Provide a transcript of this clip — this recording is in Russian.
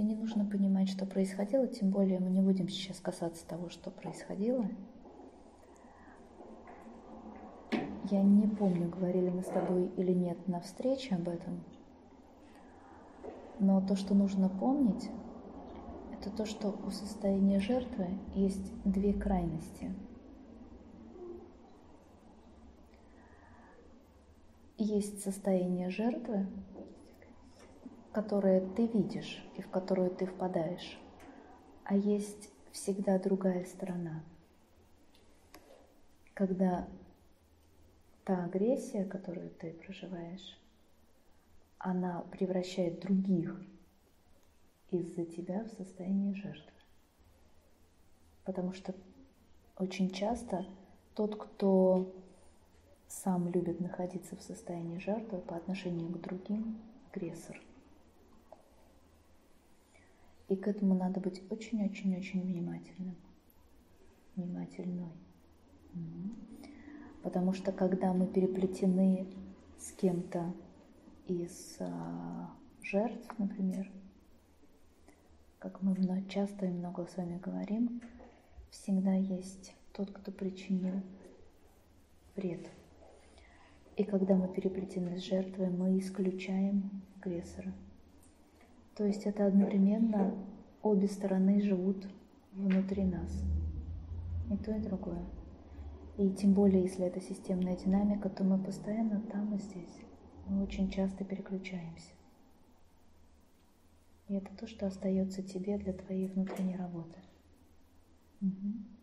Тебе не нужно понимать, что происходило, тем более мы не будем сейчас касаться того, что происходило. Я не помню, говорили мы с тобой или нет на встрече об этом, но то, что нужно помнить, это то, что у состояния жертвы есть две крайности. Есть состояние жертвы, которое ты видишь и в которую ты впадаешь, а есть всегда другая сторона, когда та агрессия, которую ты проживаешь, она превращает других из-за тебя в состояние жертвы. Потому что очень часто тот, кто сам любит находиться в состоянии жертвы по отношению к другим, агрессор – и к этому надо быть очень-очень-очень внимательным. Внимательной. Потому что когда мы переплетены с кем-то из а, жертв, например, как мы часто и много с вами говорим, всегда есть тот, кто причинил вред. И когда мы переплетены с жертвой, мы исключаем агрессора – то есть это одновременно обе стороны живут внутри нас. И то, и другое. И тем более, если это системная динамика, то мы постоянно там и здесь. Мы очень часто переключаемся. И это то, что остается тебе для твоей внутренней работы. Угу.